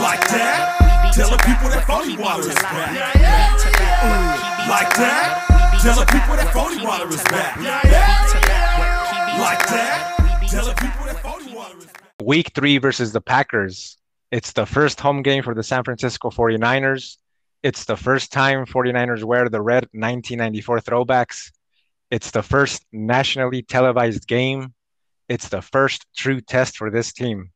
Like that? Tell the people that phony water is back. Like that? Tell the people that phony water is back. Like that? Tell the people that phony water is back. Week three versus the Packers. It's the first home game for the San Francisco 49ers. It's the first time 49ers wear the red 1994 throwbacks. It's the first nationally televised game. It's the first true test for this team.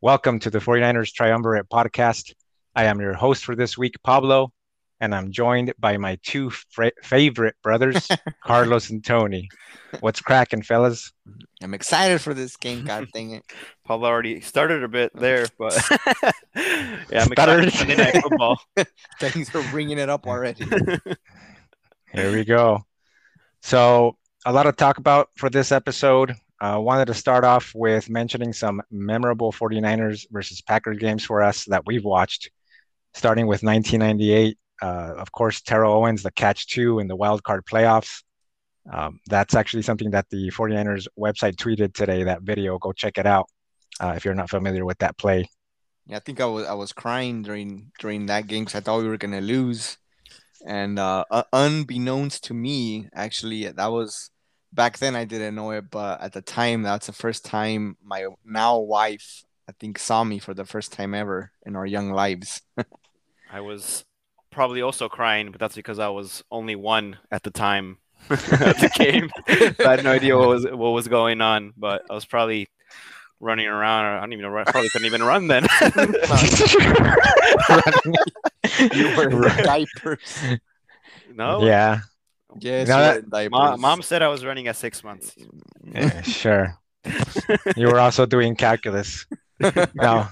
Welcome to the 49ers Triumvirate podcast. I am your host for this week, Pablo, and I'm joined by my two fra- favorite brothers, Carlos and Tony. What's cracking, fellas? I'm excited for this game. God dang it! Paul already started a bit there, but yeah, I'm Stuttered. excited for Monday Night Football. Things are bringing it up already. Here we go. So, a lot to talk about for this episode. Uh, wanted to start off with mentioning some memorable 49ers versus Packers games for us that we've watched, starting with 1998. Uh, of course, Terrell Owens, the catch two in the wild card playoffs. Um, that's actually something that the 49ers website tweeted today, that video. Go check it out uh, if you're not familiar with that play. Yeah, I think I was I was crying during during that game because I thought we were gonna lose, and uh, unbeknownst to me, actually, that was back then I didn't know it, but at the time, that's the first time my now wife, I think, saw me for the first time ever in our young lives. I was probably also crying, but that's because I was only one at the time of the game. I had no idea what was what was going on, but I was probably running around. I don't even know. I probably couldn't even run then. you were in diapers. no. Yeah, Yes, No, you that- were in diapers. Mom, mom said I was running at six months. yeah, sure. you were also doing calculus. now,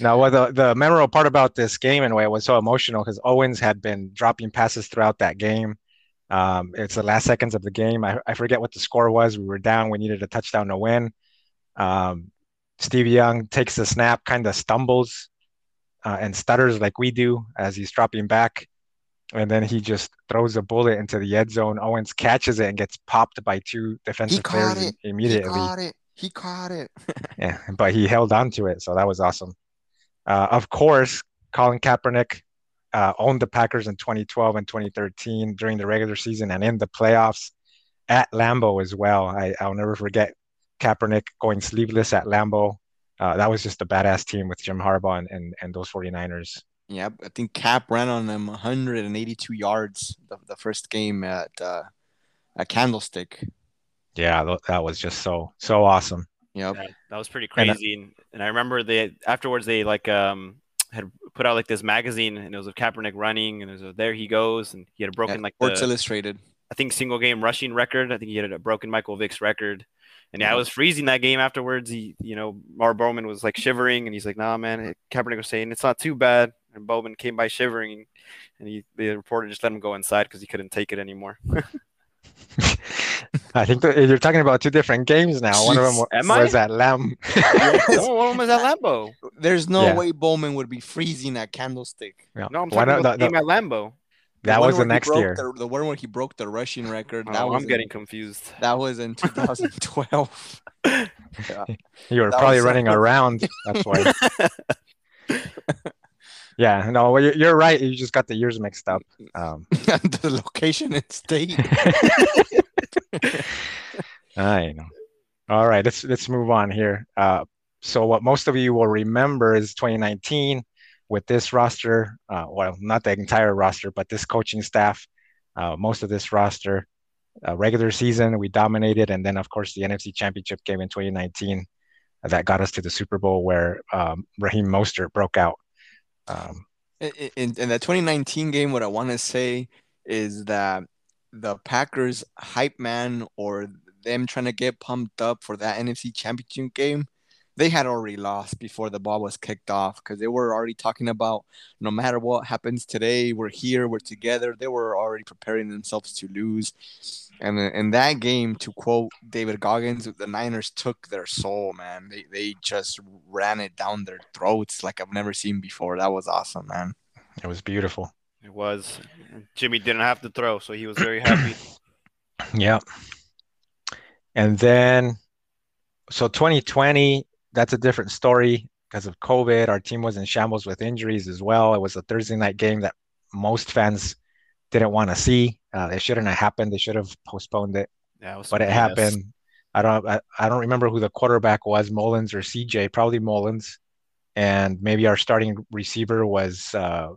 no. Well, the the memorable part about this game, in a way, it was so emotional because Owens had been dropping passes throughout that game. Um, it's the last seconds of the game. I, I forget what the score was. We were down. We needed a touchdown to win. Um, Steve Young takes the snap, kind of stumbles uh, and stutters like we do as he's dropping back. And then he just throws a bullet into the end zone. Owens catches it and gets popped by two defensive caught players it. He immediately. caught it. He caught it. Yeah, but he held on to it, so that was awesome. Uh, of course, Colin Kaepernick uh, owned the Packers in 2012 and 2013 during the regular season and in the playoffs at Lambeau as well. I, I'll never forget Kaepernick going sleeveless at Lambeau. Uh, that was just a badass team with Jim Harbaugh and, and, and those 49ers. Yeah, I think Cap ran on them 182 yards the, the first game at uh, at Candlestick. Yeah, that was just so so awesome. Yep. That, that was pretty And, uh, crazy. And, and I remember they afterwards they like um had put out like this magazine and it was of Kaepernick running and it was a, there he goes and he had a broken At like Sports the, Illustrated. I think single game rushing record. I think he had a broken Michael Vick's record. And yeah, I was freezing that game afterwards. He, you know, Mar Bowman was like shivering, and he's like, "Nah, man." Kaepernick was saying it's not too bad, and Bowman came by shivering, and he the reporter just let him go inside because he couldn't take it anymore. I think that you're talking about two different games now. One of them Am was I? at Lamb. no, one of them was at Lambeau. There's no Yeah. way Bowman would be freezing at Candlestick. Yeah. No, I'm talking not- about the the- game at Lambeau. that one was the where he next broke year. The, the one where he broke the rushing record. That Oh, was I'm in- getting confused. that was in 2012. You were That probably was- running around. That's why. Yeah, no, you're, you're right. You just got the years mixed up. Um, the location and state. I know. All right, let's let's move on here. Uh, so what most of you will remember is 2019 with this roster. Uh, well, not the entire roster, but this coaching staff. Uh, most of this roster, uh, regular season, we dominated, and then of course the NFC Championship game in 2019 that got us to the Super Bowl where um, Raheem Mostert broke out. Um, in, in, in the 2019 game, what I want to say is that the Packers hype man or them trying to get pumped up for that NFC championship game, they had already lost before the ball was kicked off because they were already talking about no matter what happens today, we're here, we're together. They were already preparing themselves to lose. And in- in that game, to quote David Goggins, the Niners took their soul, man. They they just ran it down their throats like I've never seen before. That was awesome, man. it was beautiful. It was. Jimmy didn't have to throw, so he was very happy. Yeah. And then, so 2020, that's a different story because of COVID. Our team was in shambles with injuries as well. It was a Thursday night game that most fans didn't want to see. Uh, it shouldn't have happened. They should have postponed it, Yeah, was but it BS. happened. I don't I, I don't remember who the quarterback was, Mullens or CJ, probably Mullens. And maybe our starting receiver was uh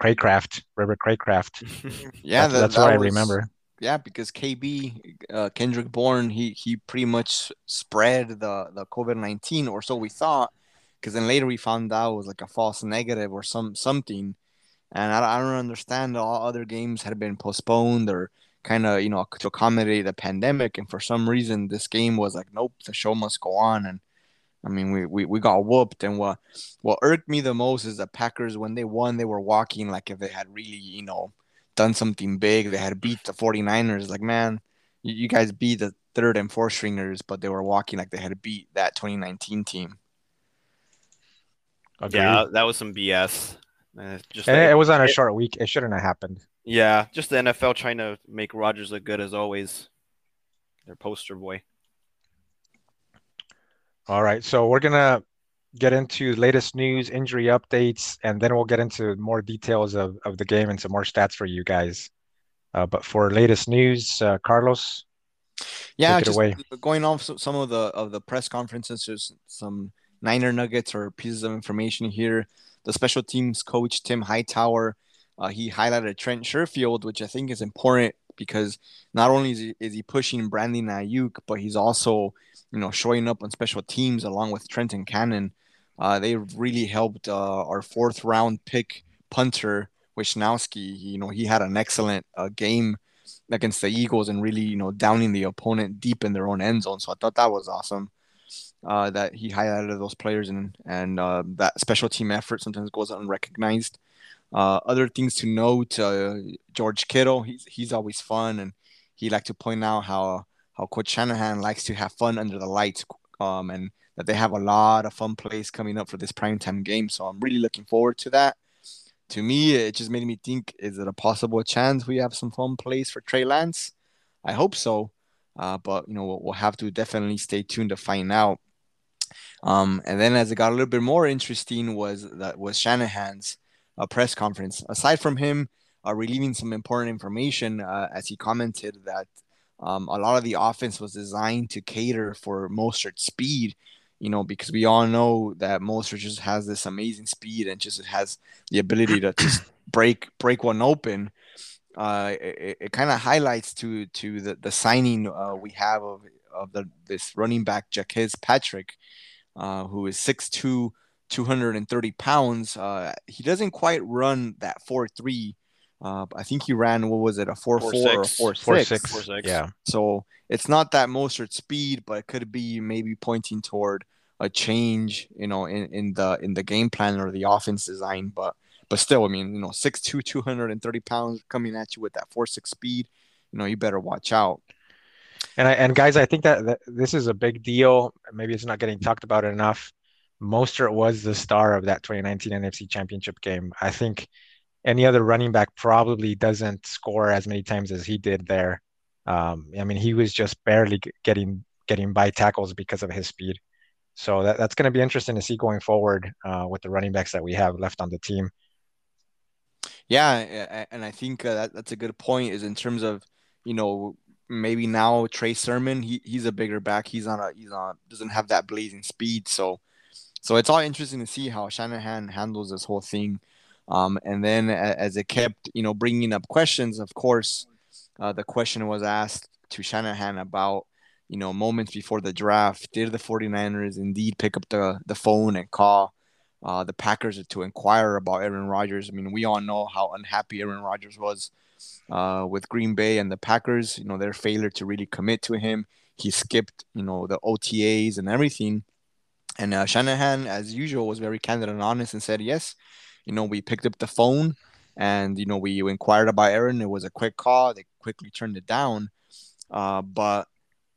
Cracraft, River Cracraft. Yeah, that's, that- that's that what I remember. Yeah, because KB uh, Kendrick Bourne, he he pretty much spread the the COVID nineteen, or so we thought. Because then later we found out it was like a false negative or some something, and I, I don't understand. All other games had been postponed or kind of you know to accommodate the pandemic, and for some reason this game was like, nope, the show must go on. And I mean, we we, we got whooped. And what what irked me the most is the Packers when they won, they were walking like if they had really you know done something big. They had beat the 49ers. Like, man, you, you guys beat the third and fourth stringers, but they were walking like they had beat that 2019 team. Agreed. Yeah, that was some BS. Just And the- it was on a it- short week. It shouldn't have happened. yeah, just the NFL trying to make Rodgers look good as always. Their poster boy. All right. So we're gonna get into latest news, injury updates, and then we'll get into more details of, of the game and some more stats for you guys. Uh, but for latest news, uh, Carlos, Yeah, Take it just away. going off some of the of the press conferences, just some Niner nuggets or pieces of information here. The special teams coach Tim Hightower, uh, he highlighted Trent Sherfield, which I think is important because not only is he, is he pushing Brandon Aiyuk, but he's also you know showing up on special teams along with Trenton Cannon. Uh, they really helped uh, our fourth round pick punter Wishnowsky. You know he had an excellent uh, game against the Eagles and really, you know, downing the opponent deep in their own end zone. So I thought that was awesome. Uh, that he highlighted those players and and uh, that special team effort sometimes goes unrecognized. Uh, other things to note: uh, George Kittle, he's he's always fun, and he liked to point out how how Coach Shanahan likes to have fun under the lights, um, and that they have a lot of fun plays coming up for this primetime game. So I'm really looking forward to that to me, it just made me think: Is it a possible chance we have some fun plays for Trey Lance? I hope so, uh, but you know we'll, we'll have to definitely stay tuned to find out. Um, and then as it got a little bit more interesting was that was Shanahan's uh, press conference. Aside from him uh, relieving some important information, uh, as he commented that um, a lot of the offense was designed to cater for Mostert's speed. You know, because we all know that Mostert just has this amazing speed and just has the ability to just break break one open. Uh, it, it kind of highlights to to the the signing uh, we have of of the this running back Jaquez Patrick, uh, who is 6'2", 230 pounds. Uh, he doesn't quite run that four three. Uh, I think he ran what was it a four four or a 4.6. four four six. six. Four, six. Yeah. So it's not that Mostert speed, but it could be maybe pointing toward a change, you know, in, in the in the game plan or the offense design. But but still, I mean, you know, 6'2", 230 pounds coming at you with that four six speed, you know, you better watch out. And I, and guys, I think that, that this is a big deal. Maybe it's not getting talked about enough. Mostert was the star of that 2019 NFC Championship game. I think any other running back probably doesn't score as many times as he did there. Um, I mean, he was just barely getting getting by tackles because of his speed. So that, that's going to be interesting to see going forward uh, with the running backs that we have left on the team. Yeah, and I think uh, that that's a good point. Is in terms of you know maybe now Trey Sermon, he he's a bigger back. He's on a he's on doesn't have that blazing speed. So so it's all interesting to see how Shanahan handles this whole thing. Um, and then as it kept you know bringing up questions, of course, uh, the question was asked to Shanahan about you know moments before the draft. Did the 49ers indeed pick up the the phone and call? Uh, the Packers to inquire about Aaron Rodgers. I mean, we all know how unhappy Aaron Rodgers was uh, with Green Bay and the Packers. You know, their failure to really commit to him. He skipped, you know, the OTAs and everything. And uh, Shanahan, as usual, was very candid and honest and said, yes, you know, we picked up the phone and, you know, we inquired about Aaron. It was a quick call. They quickly turned it down. Uh, but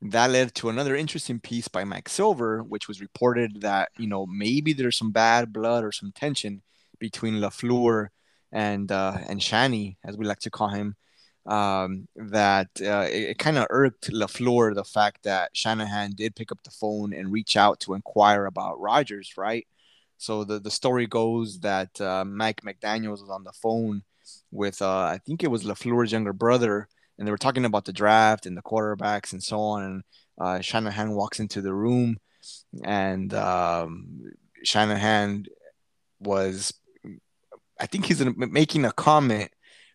that led to another interesting piece by Mike Silver, which was reported that you know maybe there's some bad blood or some tension between LaFleur and uh, and Shani, as we like to call him. Um, that uh, it, it kind of irked LaFleur the fact that Shanahan did pick up the phone and reach out to inquire about Rodgers, right? So the, the story goes that uh, Mike McDaniels was on the phone with uh, I think it was LaFleur's younger brother, and they were talking about the draft and the quarterbacks and so on. And uh, Shanahan walks into the room, and um, Shanahan was, I think he's making a comment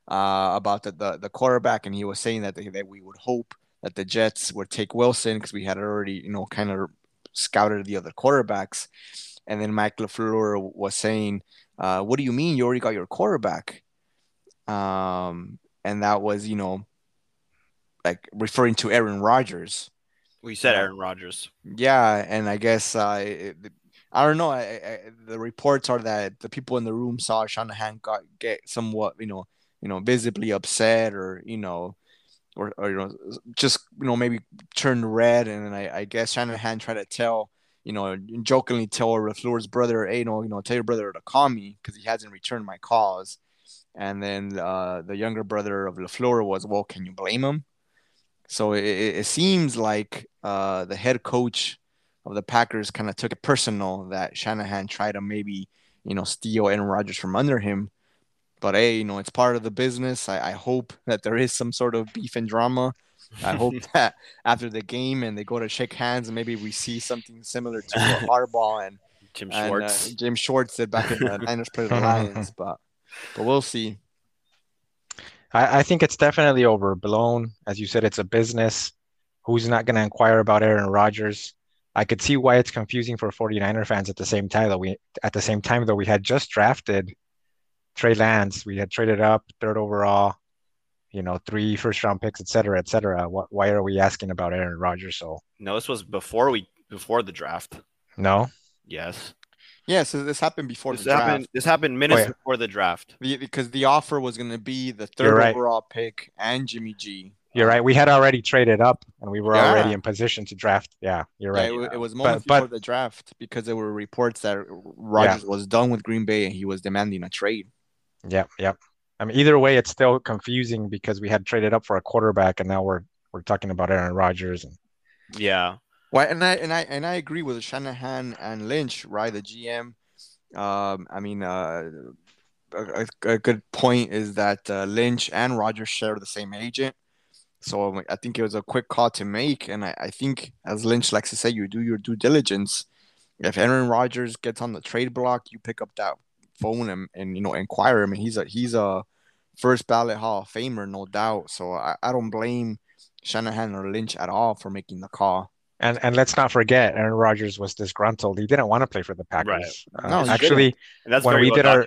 uh, about the, the, the quarterback, and he was saying that they, that we would hope that the Jets would take Wilson because we had already you know kind of scouted the other quarterbacks, and then Mike LaFleur was saying, uh, "What do you mean you already got your quarterback?" Um, and that was you know like referring to Aaron Rodgers. We said Aaron Rodgers. Yeah, and I guess uh, it, I don't know. I, I, the reports are that the people in the room saw Shanahan got get somewhat, you know, you know, visibly upset, or you know, or, or you know, just you know, maybe turned red, and then I, I guess Shanahan tried to tell, you know, jokingly tell LaFleur's brother, hey, you know, you know, tell your brother to call me because he hasn't returned my calls, and then uh, the younger brother of LaFleur was, well, can you blame him? So it, it seems like uh, the head coach of the Packers kind of took it personal that Shanahan tried to maybe, you know, steal Aaron Rodgers from under him. But hey, you know, it's part of the business. I, I hope that there is some sort of beef and drama. I hope that after the game and they go to shake hands and maybe we see something similar to Harbaugh and Jim and, Schwartz. uh, Jim Schwartz did back in the Niners play the Lions. But but we'll see. I, I think it's definitely overblown. As you said, it's a business. Who's not going to inquire about Aaron Rodgers? I could see why it's confusing for 49er fans at the same time that we at the same time though we had just drafted Trey Lance. We had traded up third overall, you know, three first round picks, et cetera, et cetera. What, why are we asking about Aaron Rodgers? So No, this was before we before the draft. no, Yes. Yeah, so this happened before This the draft. happened this happened minutes Oh, yeah. before the draft. The- because the offer was going to be the third right. overall pick and Jimmy G. you're right. We had already traded up and we were Yeah. already in position to draft. Yeah, you're Yeah, right. it, it was But- moments but- before the draft because there were reports that Rodgers was done with Green Bay and he was demanding a trade. Yep, yep. I mean, either way, it's still confusing because we had traded up for a quarterback and now we're we're talking about Aaron Rodgers. And Yeah. Well, and I and I and I agree with Shanahan and Lynch, right? The GM. Um, I mean, uh, a, a- good point is that uh, Lynch and Rodgers share the same agent, so I think it was a quick call to make. And I, I think, as Lynch likes to say, you do your due diligence. If Aaron Rodgers gets on the trade block, you pick up that phone and, and you know inquire him. He's a he's a first ballot Hall of Famer, no doubt. So I, I don't blame Shanahan or Lynch at all for making the call. And and let's not forget, Aaron Rodgers was disgruntled. He didn't want to play for the Packers. Uh, No, actually, And that's When very we well did our-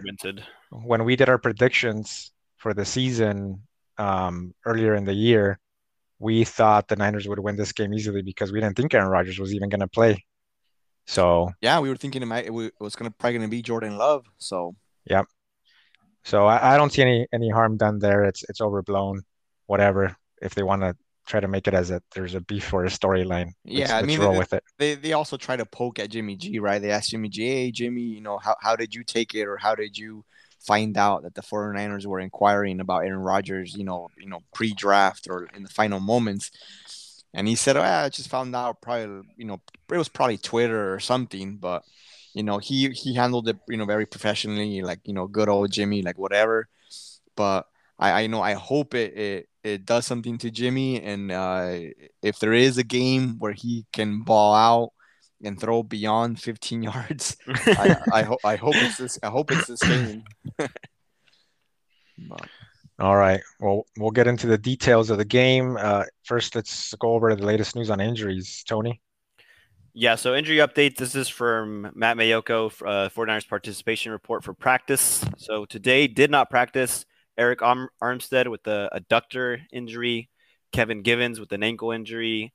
when we did our predictions for the season um, earlier in the year, we thought the Niners would win this game easily because we didn't think Aaron Rodgers was even going to play. So, Yeah, we were thinking it might it it was gonna probably gonna be Jordan Love. So yep. so I, I don't see any any harm done there. It's it's overblown. Whatever. If they want to try to make it as a there's a beef or a storyline, let's, Yeah, I let's mean, roll the- with it. they they also try to poke at Jimmy G, right? They asked Jimmy G, hey Jimmy, you know, how how did you take it or how did you find out that the 49ers were inquiring about Aaron Rodgers, you know, you know, pre-draft or in the final moments? And he said, oh, I just found out probably, you know, it was probably Twitter or something, but you know, he he handled it, you know, very professionally, like, you know, good old Jimmy, like whatever. But I, I know I hope it, it it does something to Jimmy and uh if there is a game where he can ball out and throw beyond 15 yards, I, I hope I hope it's this I hope it's this game. But, All right. Well, we'll get into the details of the game. Uh, first, let's go over the latest news on injuries. Tony. Yeah, so injury update. This is from Matt Maiocco, uh, 49ers participation report for practice. So today did not practice Eric Arm- Armstead with a adductor injury, Kevin Givens with an ankle injury,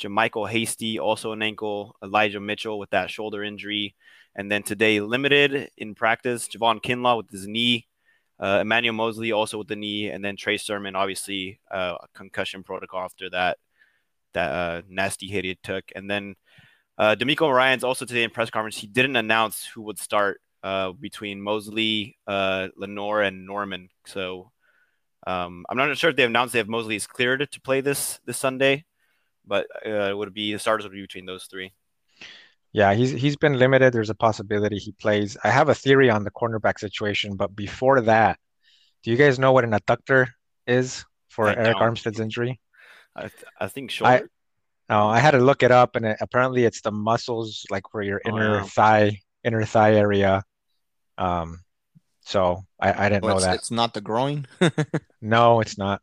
JaMycal Hasty also an ankle, Elijah Mitchell with that shoulder injury, and then today limited in practice, Javon Kinlaw with his knee, uh, Emmanuel Moseley also with the knee, and then Trey Sermon obviously uh, concussion protocol after that that uh, nasty hit he took, and then uh, DeMeco Ryans also today in press conference. He didn't announce who would start uh, between Moseley, uh, Lenoir, and Norman. So um, I'm not sure if they announced if Moseley is cleared to play this this Sunday, but uh, it would be the starters would be between those three. Yeah, he's he's been limited. There's a possibility he plays. I have a theory on the cornerback situation, but before that, do you guys know what an adductor is for I Eric don't. Armstead's injury? I, th- I think short. Oh, I had to look it up, and it, apparently it's the muscles like where your Oh, inner yeah. thigh, inner thigh area. Um, so I, I didn't know it's, that. it's not the groin. No, it's not.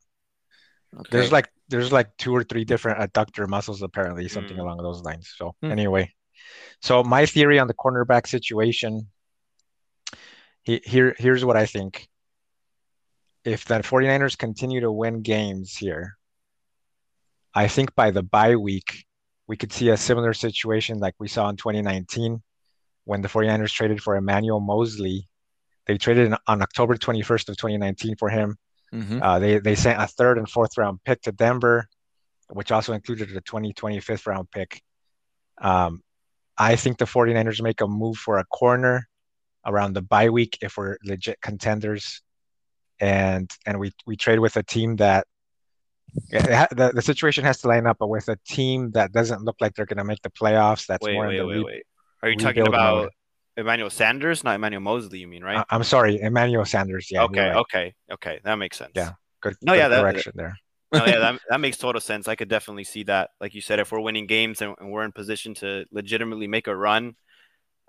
There's like there's like two or three different adductor muscles apparently, something Mm. along those lines. So Hmm. anyway, so my theory on the cornerback situation, he, here here's what I think. If the 49ers continue to win games here, I think by the bye week, we could see a similar situation like we saw in 2019 when the 49ers traded for Emmanuel Moseley. They traded on October 21st of 2019 for him. Mhm. Uh, they they sent a third and fourth round pick to Denver, which also included a 2025th round pick. Um, I think the 49ers make a move for a corner around the bye week if we're legit contenders, and and we we trade with a team that yeah, the, the situation has to line up, but with a team that doesn't look like they're going to make the playoffs. That's wait, more wait, in the wait, re- wait. Are you talking about mode. Emmanuel Sanders, not Emmanuel Moseley? You mean right? I- I'm sorry, Emmanuel Sanders. Yeah, okay, right. okay, okay. That makes sense. Yeah. Good, No, good yeah, that- correction there. no, yeah, that, that makes total sense. I could definitely see that. Like you said, if we're winning games and, and we're in position to legitimately make a run,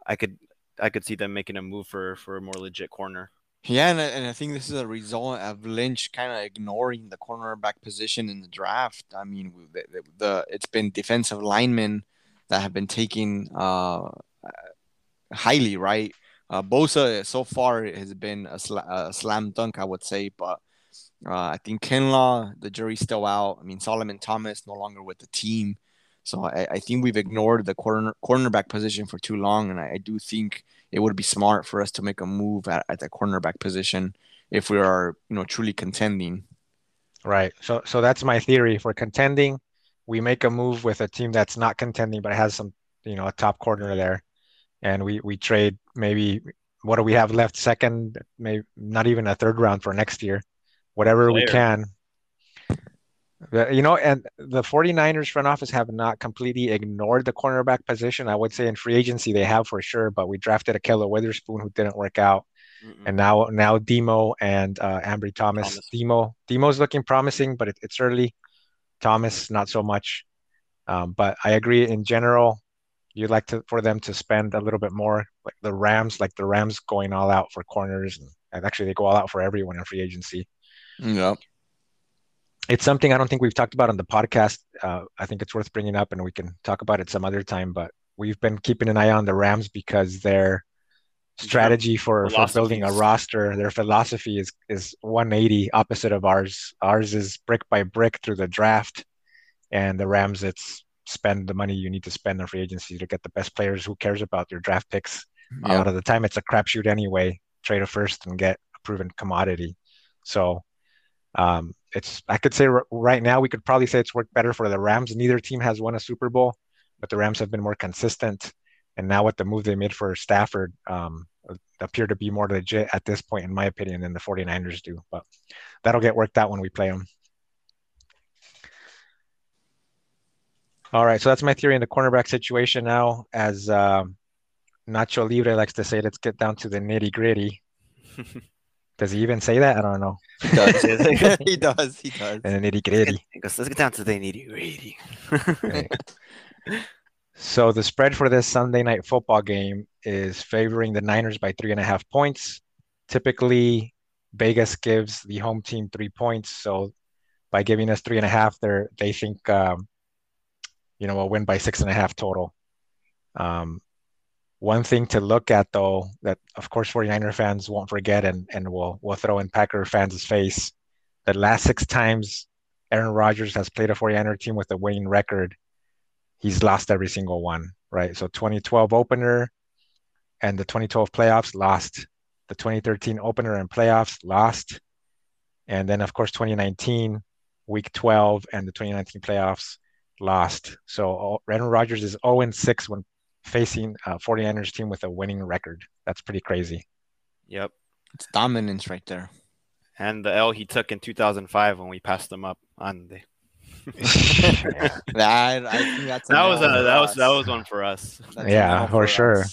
I could I could see them making a move for for a more legit corner. Yeah, and I, and I think this is a result of Lynch kind of ignoring the cornerback position in the draft. I mean, the, the, the it's been defensive linemen that have been taken uh, highly, right? Uh, Bosa so far has been a, sla- a slam dunk, I would say, but uh, I think Kinlaw, the jury's still out. I mean, Solomon Thomas no longer with the team, so I, I think we've ignored the corner cornerback position for too long, and I, I do think it would be smart for us to make a move at, at the cornerback position if we are, you know, truly contending. Right. So so that's my theory. For contending, we make a move with a team that's not contending but has some, you know, a top corner there. And we we trade maybe what do we have left? Second, maybe not even a third round for next year. Whatever we can. You know, and the 49ers front office have not completely ignored the cornerback position. I would say in free agency they have for sure, but we drafted Ahkello Witherspoon who didn't work out. Mm-mm. And now now Demo and uh, Ambry Thomas. Thomas. Demo Demo's looking promising, but it, it's early. Thomas not so much. Um, but I agree in general. You'd like to for them to spend a little bit more, like the Rams, like the Rams going all out for corners, and, and actually they go all out for everyone in free agency. Yep. It's something I don't think we've talked about on the podcast. Uh, I think it's worth bringing up, and we can talk about it some other time. But we've been keeping an eye on the Rams because their strategy for, for building a roster, their philosophy is is 180 opposite of ours. Ours is brick by brick through the draft, and the Rams it's spend the money you need to spend on free agency to get the best players. Who cares about your draft picks? A lot of the time it's a crapshoot anyway. Trade a first and get a proven commodity. So um, it's I could say r- right now we could probably say it's worked better for the Rams. Neither team has won a Super Bowl, but the Rams have been more consistent. And now with the move they made for Stafford, um, appear to be more legit at this point, in my opinion, than the 49ers do. But that'll get worked out when we play them. All right, so that's my theory in the cornerback situation now. As um, Nacho Libre likes to say, let's get down to the nitty gritty. Does he even say that? I don't know. He does. he does. He does. And the nitty gritty. He goes, let's get down to the nitty gritty. Right. So the spread for this Sunday night football game is favoring the Niners by three and a half points. Typically, Vegas gives the home team three points. So by giving us three and a half, they're they think um, you know we'll win by six and a half total. Um, one thing to look at though, that of course 49er fans won't forget and and will will throw in Packer fans' face, that last six times Aaron Rodgers has played a 49er team with a winning record he's lost every single one, right? So 2012 opener and the 2012 playoffs lost. The 2013 opener and playoffs lost. And then of course 2019 week 12 and the 2019 playoffs lost. So oh, Aaron Rodgers is 0 6 when facing a 49ers team with a winning record. That's pretty crazy. Yep. It's dominance right there. And the L he took in 2005 when we passed them up on the That I think that's That was a, for that was that was one for us. That's Yeah, no for sure.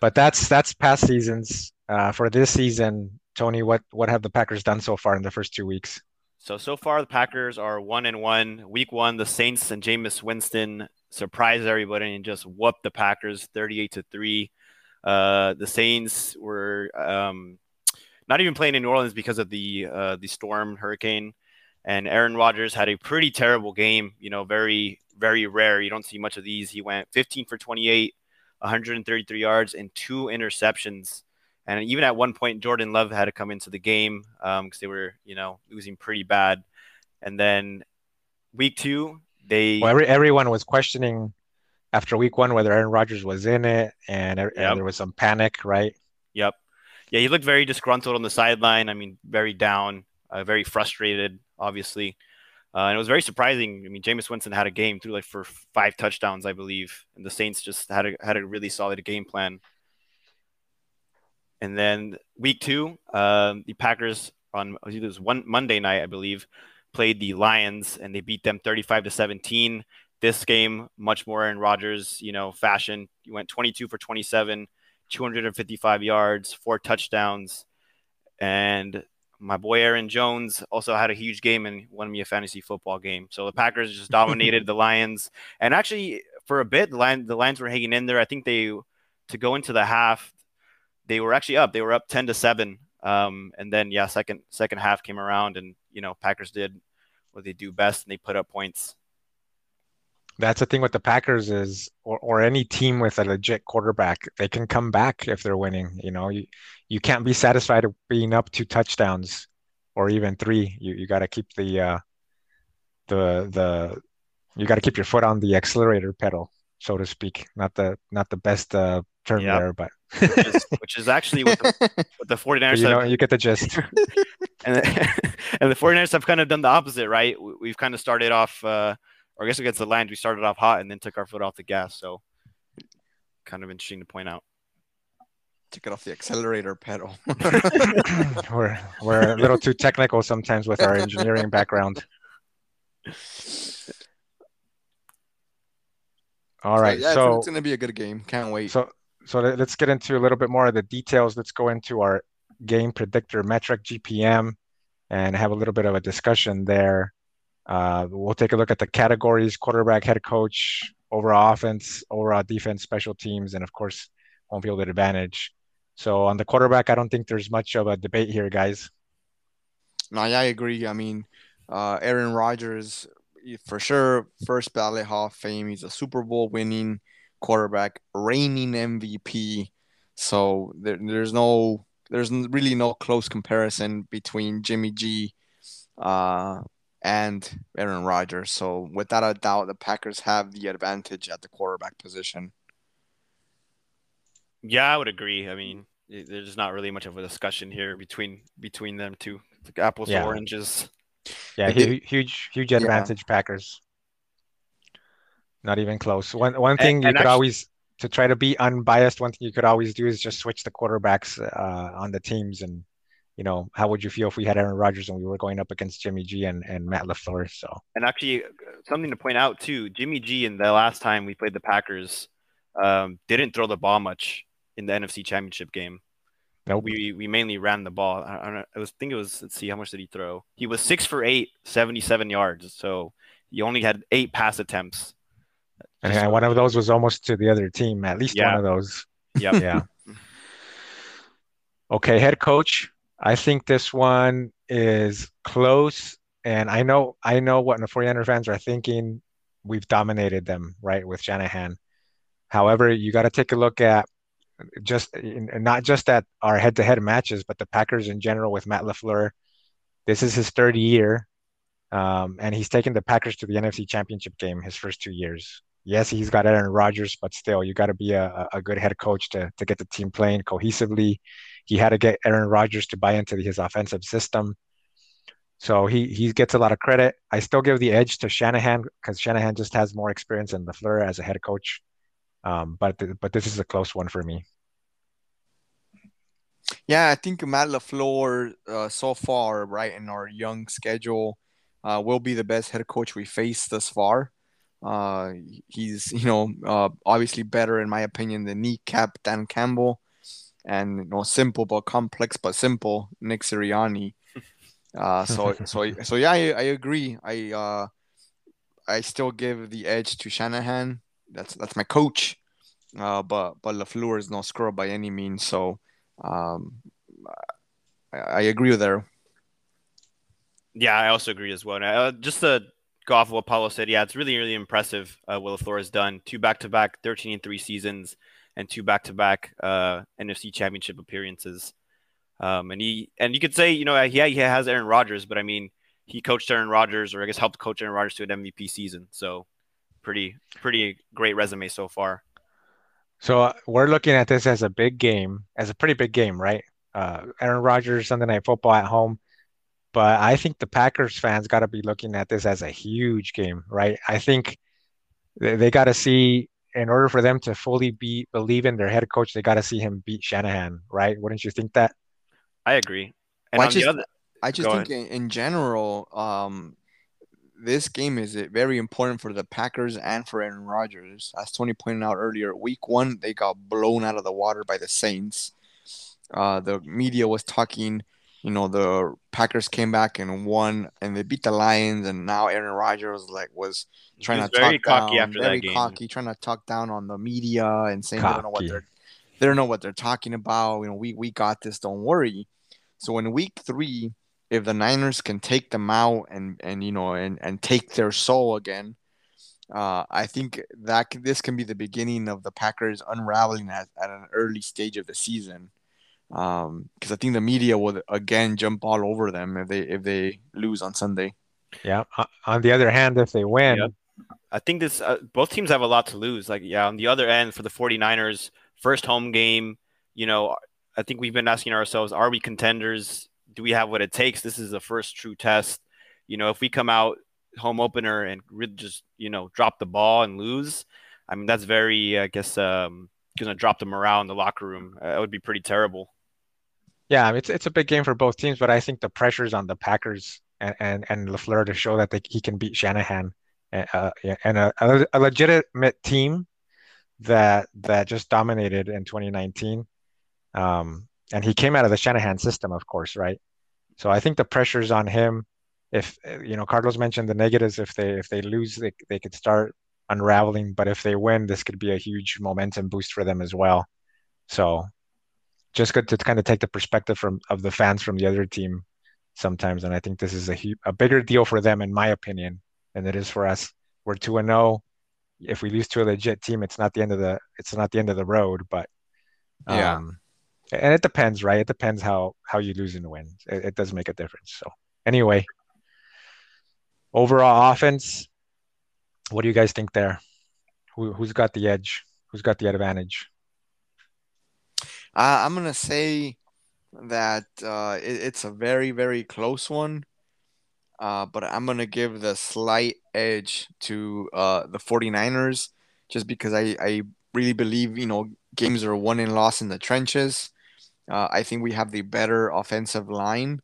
But that's that's past seasons. Uh, for this season, Tony, what what have the Packers done so far in the first two weeks? So so far the Packers are one and one. Week one, the Saints and Jameis Winston surprised everybody and just whooped the Packers 38 to three. Uh, the Saints were um, not even playing in New Orleans because of the uh, the storm hurricane, and Aaron Rodgers had a pretty terrible game. You know, very very rare. You don't see much of these. He went 15 for 28, 133 yards, and two interceptions. And even at one point, Jordan Love had to come into the game um, because they were, you know, losing pretty bad. And then week two, they Well, every, everyone was questioning after week one whether Aaron Rodgers was in it, and, er, and there was some panic, right? Yep. Yeah, he looked very disgruntled on the sideline. I mean, very down, uh, very frustrated, obviously. Uh, and it was very surprising. I mean, Jameis Winston had a game through like for five touchdowns, I believe, and the Saints just had a had a really solid game plan. And then week two, um, the Packers on it was one Monday night, I believe, played the Lions and they beat them 35 to 17. This game, much more in Rodgers, you know, fashion. He went 22 for 27, 255 yards, four touchdowns, and my boy Aaron Jones also had a huge game and won me a fantasy football game. So the Packers just dominated the Lions, and actually for a bit, the Lions, the Lions were hanging in there. I think they to go into the half, they were actually up. They were up 10 to seven. Um, and then yeah, second second half came around, and you know Packers did what they do best, and they put up points. That's the thing with the Packers is, or, or any team with a legit quarterback, they can come back if they're winning. You know, you, you can't be satisfied with being up two touchdowns or even three. You you got to keep the uh, the the you got to keep your foot on the accelerator pedal, so to speak. Not the not the best uh, term Yep. there, but which is, which is actually what the, what the 49ers you know have, you get the gist. and, and the 49ers have kind of done the opposite, right? We- We've kind of started off, uh, or I guess against the Lions, we started off hot and then took our foot off the gas. So kind of interesting to point out. Took it off the accelerator pedal. we're we're a little too technical sometimes with our engineering background. All right, yeah, so it's, gonna be a good game. Can't wait. so so let- let's get into a little bit more of the details. Let's go into our game predictor metric GPM and have a little bit of a discussion there. Uh, we'll take a look at the categories: quarterback, head coach, overall offense, overall defense, special teams, and of course, home field advantage. So on the quarterback, I don't think there's much of a debate here, guys. No, yeah, I agree. I mean, uh, Aaron Rodgers, for sure, first ballot Hall of Fame. He's a Super Bowl winning quarterback, reigning MVP. So there, there's no, there's really no close comparison between Jimmy G, uh, and Aaron Rodgers. So without a doubt, the Packers have the advantage at the quarterback position. Yeah, I would agree. I mean, i- there's not really much of a discussion here between between them two. It's like apples Yeah. to oranges. Yeah, It did- hu- huge, huge advantage, Packers. Not even close. One one And- thing you and could actu- always to try to be unbiased. One thing you could always do is just switch the quarterbacks uh, on the teams, and you know how would you feel if we had Aaron Rodgers and we were going up against Jimmy G and, and Matt LaFleur? So And actually, uh, something to point out too: Jimmy G in the last time we played the Packers um, didn't throw the ball much in the NFC Championship game. nope. We we mainly ran the ball. I, I, don't know, I was think it was. Let's see, how much did he throw? He was six for eight, 77 yards. So he only had eight pass attempts. And, one of those was almost to the other team. At least one of those. Yep. Yeah. Okay, head coach. I think this one is close, and I know I know what the 49er fans are thinking. We've dominated them, right, with Shanahan. However, you got to take a look at just not just at our head-to-head matches, but the Packers in general with Matt LaFleur. This is his third year, um, and he's taken the Packers to the NFC Championship game his first two years. Yes, he's got Aaron Rodgers, but still, you got to be a, a good head coach to to get the team playing cohesively. He had to get Aaron Rodgers to buy into his offensive system. So he he gets a lot of credit. I still give the edge to Shanahan because Shanahan just has more experience than LaFleur as a head coach. Um, but but this is a close one for me. Yeah, I think Matt LaFleur uh, so far, right, in our young schedule, uh, will be the best head coach we faced thus far. Uh, he's you know uh, obviously better in my opinion than kneecap Dan Campbell, and you know simple but complex but simple Nick Sirianni. Uh, so so so yeah, I, I agree. I uh, I still give the edge to Shanahan. That's that's my coach. Uh, but but LaFleur is no scrub by any means. So um, I, I agree with there. Yeah, I also agree as well. Uh, just to go off of what Paulo said, yeah, it's really really impressive uh, what LaFleur has done. Two back to back 13 and three seasons, and two back to back NFC Championship appearances. Um, and he and you could say you know yeah he has Aaron Rodgers, but I mean he coached Aaron Rodgers or I guess helped coach Aaron Rodgers to an MVP season. So pretty pretty great resume so far. So uh, we're looking at this as a big game, as a pretty big game, right? Uh, Aaron Rodgers Sunday Night Football at home, but I think the Packers fans got to be looking at this as a huge game, right? I think they, they got to see in order for them to fully be believe in their head coach, they got to see him beat Shanahan, right? Wouldn't you think that? I agree. And well, I just, other... I just think in, in, general, um, this game is very important for the Packers and for Aaron Rodgers. As Tony pointed out earlier, week one, they got blown out of the water by the Saints. Uh, the media was talking, you know, the Packers came back and won and they beat the Lions, and now Aaron Rodgers like was trying to talk cocky down, very cocky, trying to talk down on the media and saying cocky. they don't know what they're they don't know what they're talking about. You know, we we got this, don't worry. So in week three, if the Niners can take them out and and you know and and take their soul again, uh, I think that this can be the beginning of the Packers unraveling at, at an early stage of the season. Because um, I think the media will again jump all over them if they if they lose on Sunday. Yeah. On the other hand, if they win, yep. I think this uh, both teams have a lot to lose. Like yeah, on the other end for the 49ers, first home game, you know, I think we've been asking ourselves, are we contenders? Do we have what it takes? This is the first true test. You know, if we come out home opener and really just, you know, drop the ball and lose, I mean, that's very, I guess, um, to drop the morale in the locker room. Uh, that would be pretty terrible. Yeah, it's it's a big game for both teams, but I think the pressure is on the Packers and and, and LaFleur to show that they, he can beat Shanahan, uh, and a, a legitimate team that that just dominated in 2019. Um, and he came out of the Shanahan system, of course, right? So I think the pressure's on him. If you know, Carlos mentioned the negatives. If they if they lose, they they could start unraveling. But if they win, this could be a huge momentum boost for them as well. So just good to kind of take the perspective from of the fans from the other team sometimes. And I think this is a a bigger deal for them, in my opinion, than it is for us. We're two and zero. Oh. If we lose to a legit team, it's not the end of the it's not the end of the road. But um, yeah and it depends, right? It depends how how you lose and win. It, it does make a difference. So anyway, overall offense, what do you guys think there? Who who's got the edge? Who's got the advantage? Uh, I'm gonna say that uh, it, it's a very very close one. Uh, but I'm gonna give the slight edge to uh, the 49ers just because I, I really believe you know games are won and lost in the trenches. Uh, I think we have the better offensive line.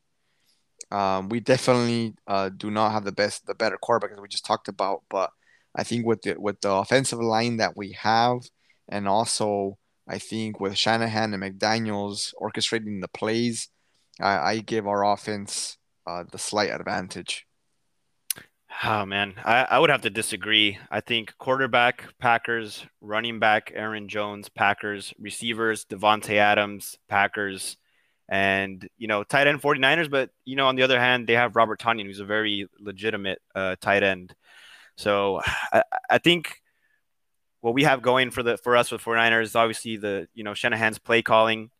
Um, we definitely uh, do not have the best, the better quarterback as we just talked about. But I think with the with the offensive line that we have, and also I think with Shanahan and McDaniel's orchestrating the plays, I, I give our offense uh, the slight advantage. Oh man, I, I would have to disagree. I think quarterback Packers, running back Aaron Jones Packers, receivers Davante Adams Packers, and you know tight end 49ers. But you know on the other hand, they have Robert Tonyan, who's a very legitimate uh, tight end. So I, I think what we have going for the for us with 49ers is obviously the you know Shanahan's play calling.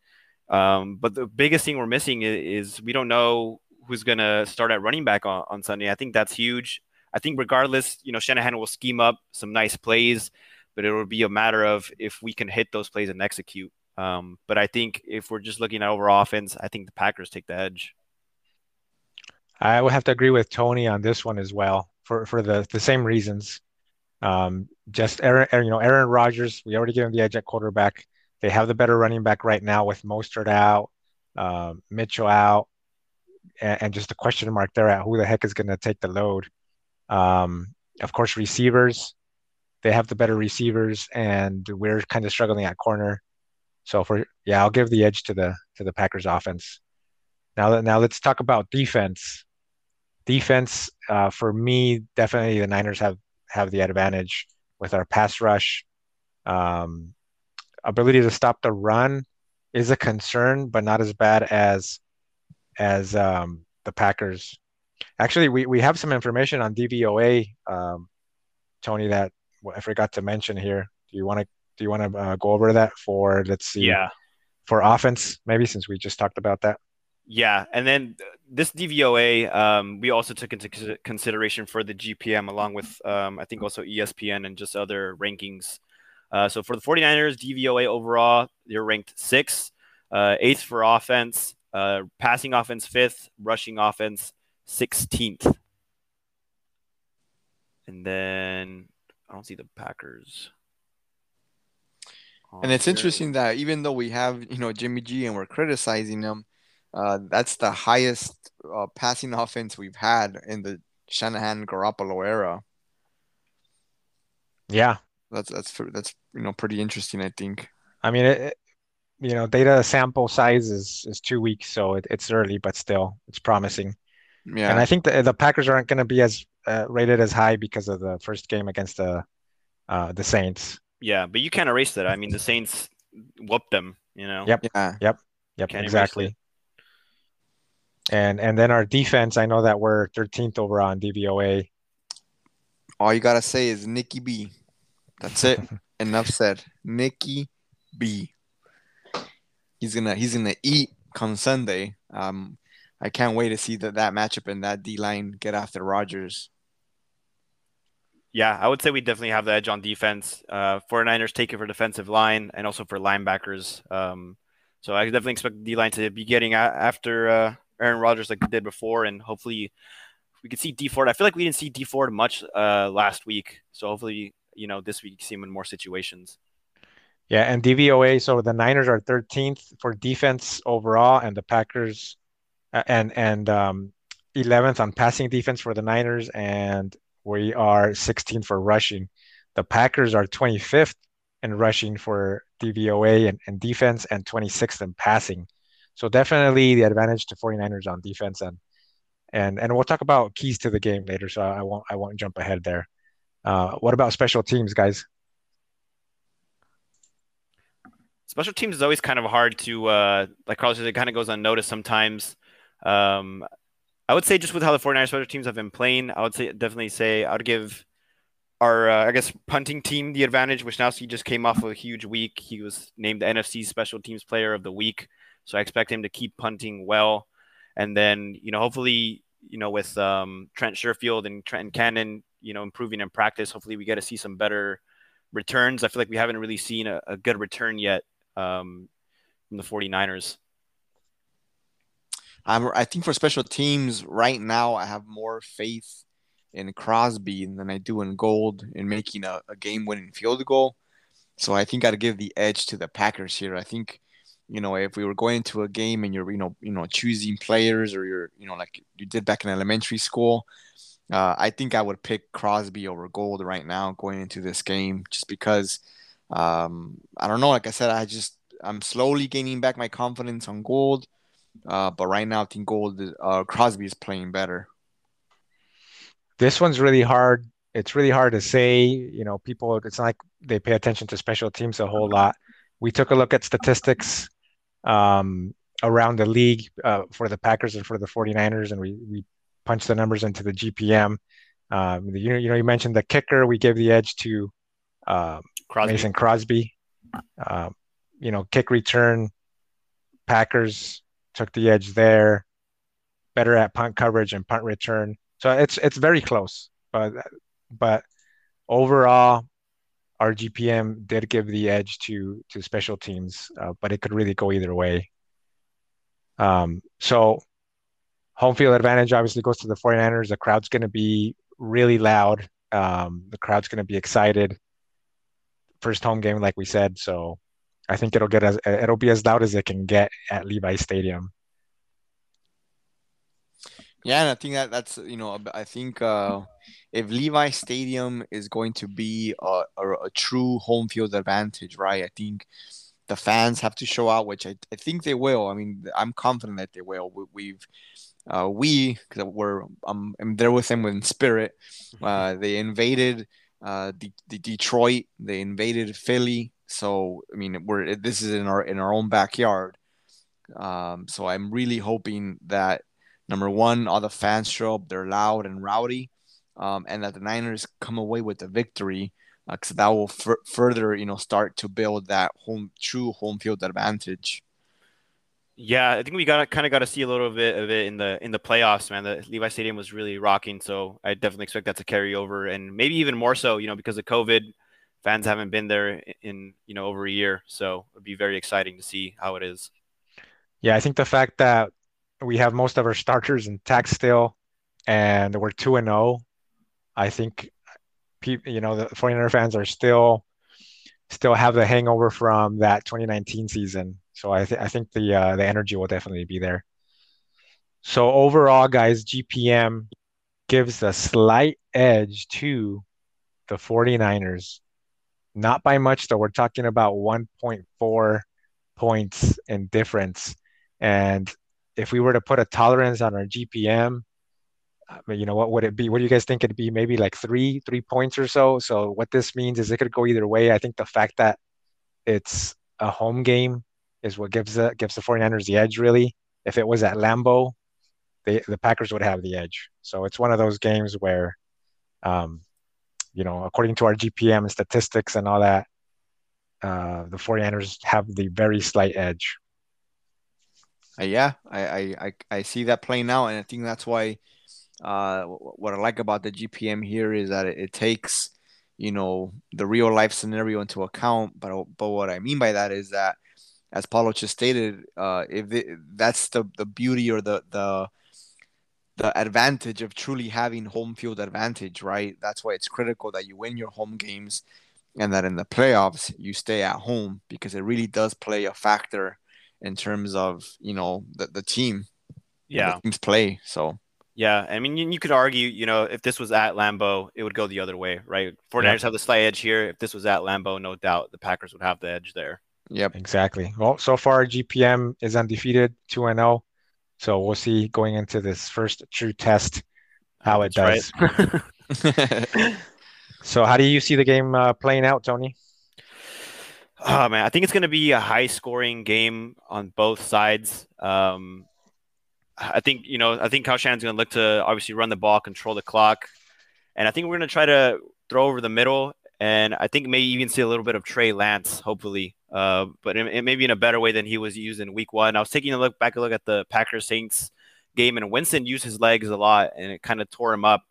Um, but the biggest thing we're missing is, is we don't know who's going to start at running back on, on Sunday. I think that's huge. I think regardless, you know, Shanahan will scheme up some nice plays, but it will be a matter of if we can hit those plays and execute. Um, but I think if we're just looking at overall offense, I think the Packers take the edge. I would have to agree with Tony on this one as well for, for the, the same reasons. Um, just Aaron, you know, Aaron Rodgers, we already gave him the edge at quarterback. They have the better running back right now with Mostert out, uh, Mitchell out. and, and just a question mark there at who the heck is going to take the load. Um, of course, receivers, they have the better receivers, and we're kind of struggling at corner. So for yeah, I'll give the edge to the to the Packers offense. Now now let's talk about defense. Defense uh, for me, definitely the Niners have have the advantage with our pass rush. Um, ability to stop the run is a concern, but not as bad as as um, the Packers. Actually, we, we have some information on DVOA, um, Tony, that I forgot to mention here. Do you want to do you want to uh, go over that for let's see, Yeah. for offense maybe since we just talked about that? Yeah, and then this DVOA, um, we also took into consideration for the GPM, along with um, I think also ESPN and just other rankings. Uh, so for the 49ers, DVOA overall, they're ranked sixth, uh, eighth for offense, uh, passing offense fifth, rushing offense 16th. And then I don't see the Packers. And it's interesting that even though we have, you know, Jimmy G and we're criticizing him, uh, that's the highest uh, passing offense we've had in the Shanahan Garoppolo era. Yeah, That's that's that's you know pretty interesting, I think. I mean, it, it- you know, data sample size is is two weeks, so it, it's early, but still, it's promising. Yeah, And I think the the Packers aren't going to be as uh, rated as high because of the first game against the uh, the Saints. Yeah, but you can't erase that. I mean, the Saints whooped them, you know? Yep. yeah. Yep, Can't exactly. And and then our defense, I know that we're 13th overall on DVOA. All you gotta say is Nikki B. That's it. Enough said. Nikki B. He's gonna he's gonna eat come Sunday. Um, I can't wait to see that that matchup and that D line get after Rodgers. Yeah, I would say we definitely have the edge on defense. Uh, 49ers take it for defensive line and also for linebackers. Um, so I definitely expect the D line to be getting a- after uh, Aaron Rodgers like they did before, and hopefully we could see D Ford. I feel like we didn't see D Ford much uh, last week, so hopefully you know this week see him in more situations. Yeah, and DVOA, so the Niners are 13th for defense overall, and the Packers and and um, 11th on passing defense for the Niners, and we are 16th for rushing. The Packers are 25th in rushing for DVOA and, and defense, and 26th in passing. So definitely the advantage to 49ers on defense, and and and we'll talk about keys to the game later. So I won't I won't jump ahead there. Uh, what about special teams, guys? Special teams is always kind of hard to, uh, like Carlos said, it kind of goes unnoticed sometimes. Um, I would say just with how the 49ers special teams have been playing, I would say definitely say I would give our, uh, I guess, punting team the advantage. Wishnowsky just came off of a huge week. He was named the NFC Special Teams Player of the Week, so I expect him to keep punting well. And then, you know, hopefully, you know, with um, Trent Sherfield and Trent Cannon, you know, improving in practice, hopefully we get to see some better returns. I feel like we haven't really seen a, a good return yet um, from the 49ers. I'm, I think for special teams right now, I have more faith in Crosby than I do in Gould in making a, a game-winning field goal. So I think I'd give the edge to the Packers here. I think, you know, if we were going into a game and you're, you know, you know, choosing players or you're, you know, like you did back in elementary school, uh, I think I would pick Crosby over Gould right now going into this game, just because, um, I don't know. Like I said, I just I'm slowly gaining back my confidence on Gould. Uh, but right now, I think Gould, uh, Crosby is playing better. this one's really hard. It's really hard to say. You know, people, it's not like they pay attention to special teams a whole lot. We took a look at statistics um, around the league uh, for the Packers and for the 49ers, and we, we punched the numbers into the GPM. Um, the, you, know, you know, you mentioned the kicker. We gave the edge to um, Crosby. Mason Crosby. Um, you know, kick return, Packers took the edge there. Better at punt coverage and punt return. So it's it's very close, but but overall, our GPM did give the edge to to special teams, uh, but it could really go either way. Um, so home field advantage obviously goes to the 49ers. The crowd's going to be really loud. Um, the crowd's going to be excited. First home game, like we said, so I think it'll get as it'll be as loud as it can get at Levi Stadium. Yeah, and I think that that's you know I think uh, if Levi Stadium is going to be a, a, a true home field advantage, right? I think the fans have to show out, which I, I think they will. I mean, I'm confident that they will. We, we've uh, we because we're um, I'm there with them in spirit. Uh, they invaded uh, the, the Detroit. They invaded Philly. So I mean, we're this is in our in our own backyard. Um, so I'm really hoping that number one, all the fans show up. They're loud and rowdy, um, and that the Niners come away with the victory because uh, that will f- further, you know, start to build that home true home field advantage. Yeah, I think we got kind of got to see a little bit of it in the in the playoffs, man. The Levi Stadium was really rocking, so I definitely expect that to carry over, and maybe even more so, you know, because of COVID, fans haven't been there in you know over a year, so it'd be very exciting to see how it is. Yeah, I think the fact that we have most of our starters intact still, and we're two and zero, oh, I think you know, the 49er fans are still still have the hangover from that 2019 season. So I, th- I think the uh, the energy will definitely be there. So overall, guys, GPM gives a slight edge to the 49ers. Not by much, though. We're talking about 1.4 points in difference. And if we were to put a tolerance on our GPM, you know, what would it be? What do you guys think it'd be? Maybe like three, three points or so. So what this means is it could go either way. I think the fact that it's a home game is what gives the gives the 49ers the edge really. If it was at Lambeau, the Packers would have the edge. So it's one of those games where um, you know, according to our GPM and statistics and all that, uh, the 49ers have the very slight edge. Uh, yeah, I, I, I see that playing out, and I think that's why uh, what I like about the GPM here is that it, it, takes, you know, the real life scenario into account. But but what I mean by that is that, as Paulo just stated, uh, if it, that's the the beauty or the the the advantage of truly having home field advantage, right? That's why it's critical that you win your home games and that in the playoffs you stay at home because it really does play a factor in terms of, you know, the, the team. Yeah. The team's play. So yeah, I mean, you, you, could argue, you know, if this was at Lambeau, it would go the other way, right? 49ers yeah. have the slight edge here. If this was at Lambeau, no doubt the Packers would have the edge there. Yep, exactly. Well, so far GPM is undefeated, 2 and 0. So we'll see going into this first true test how it That's does. Right. so how do you see the game uh, playing out, Tony? Oh man, I think it's going to be a high scoring game on both sides. Um, I think you know I think Kyle Shanahan's going to look to obviously run the ball, control the clock, and I think we're going to try to throw over the middle. And I think maybe even see a little bit of Trey Lance, hopefully, uh, but it, it may be in a better way than he was used in Week One. I was taking a look back, a look at the Packers Saints game, and Winston used his legs a lot, and it kind of tore him up.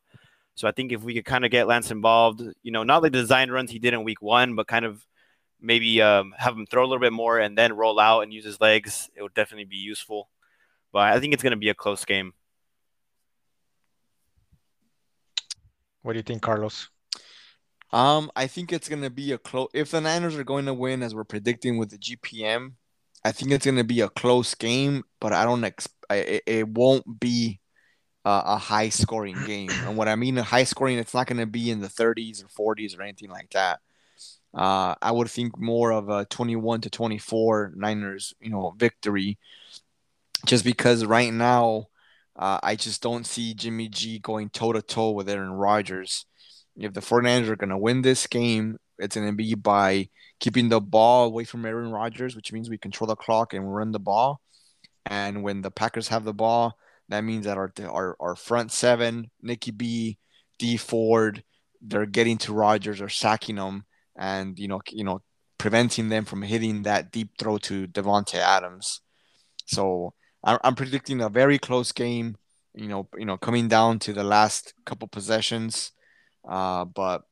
So I think if we could kind of get Lance involved, you know, not like the design runs he did in Week One, but kind of maybe um, have him throw a little bit more and then roll out and use his legs, it would definitely be useful but I think it's going to be a close game. What do you think, Carlos? Um, I think it's to be a close. If the Niners are going to win, as we're predicting with the GPM, I think it's to be a close game. But I don't. Ex- it, it won't be a, a high scoring game. And what I mean a high scoring, it's not going to be in the 30s or 40s or anything like that. Uh, I would think more of a 21 to 24 Niners, you know, victory just because right now uh, I just don't see Jimmy G going toe to toe with Aaron Rodgers. If the 49ers are going to win this game, it's going to be by keeping the ball away from Aaron Rodgers, which means we control the clock and run the ball. And when the Packers have the ball, that means that our our, our front seven, Nicky B, D Ford, they're getting to Rodgers or sacking them, and you know you know preventing them from hitting that deep throw to Davante Adams. So I'm predicting a very close game. You know, you know, coming down to the last couple possessions, uh, but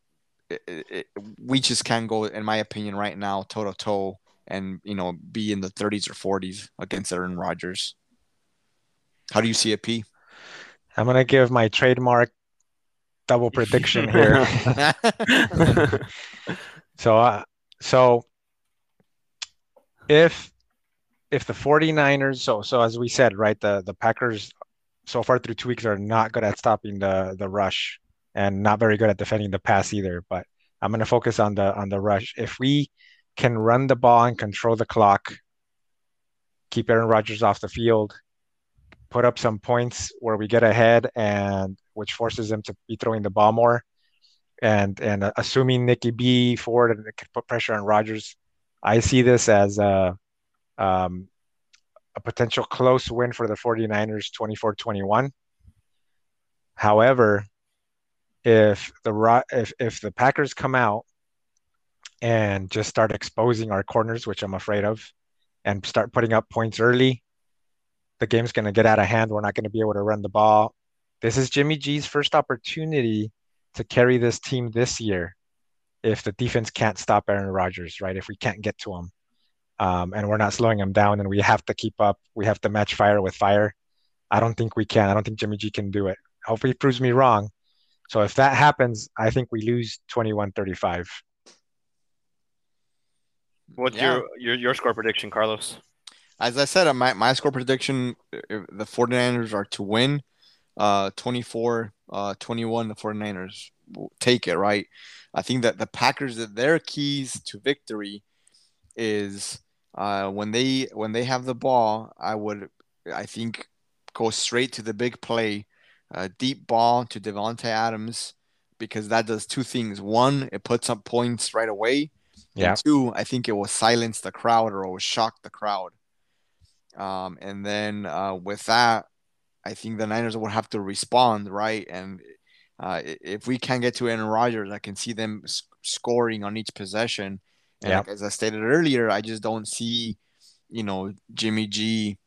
it, it, we just can't go, in my opinion, right now, toe to toe, and you know, be in the 30s or 40s against Aaron Rodgers. How do you see it, P? I'm gonna give my trademark double prediction here. so, uh, so if if the 49ers so so as we said right the the Packers so far through two weeks are not good at stopping the the rush and not very good at defending the pass either. But I'm going to focus on the on the rush. If we can run the ball and control the clock, keep Aaron Rodgers off the field, put up some points where we get ahead, and which forces them to be throwing the ball more, and and assuming Nicky B forward and can put pressure on Rodgers, I see this as a um, a potential close win for the 49ers 24-21. However, if the if if the Packers come out and just start exposing our corners, which I'm afraid of, and start putting up points early, the game's going to get out of hand. We're not going to be able to run the ball. This is Jimmy G's first opportunity to carry this team this year if the defense can't stop Aaron Rodgers, right? If we can't get to him um, and we're not slowing him down and we have to keep up, we have to match fire with fire. I don't think we can. I don't think Jimmy G can do it. Hopefully, he proves me wrong. So if that happens, I think we lose 21 35. What's Yeah. your, your your score prediction, Carlos? As I said, my, my score prediction, uh, the 49ers are to win uh, 24 uh, 21. The 49ers will take it, right? I think that the Packers, that their keys to victory is uh, when they when they have the ball, I would, I think, go straight to the big play, uh, deep ball to Davante Adams, because that does two things. One, it puts up points right away. Yeah. And two, I think it will silence the crowd or it will shock the crowd. Um, and then uh, with that, I think the Niners will have to respond, right? And uh, if we can get to Aaron Rodgers, I can see them scoring on each possession. And Yeah. like, as I stated earlier, I just don't see, you know, Jimmy G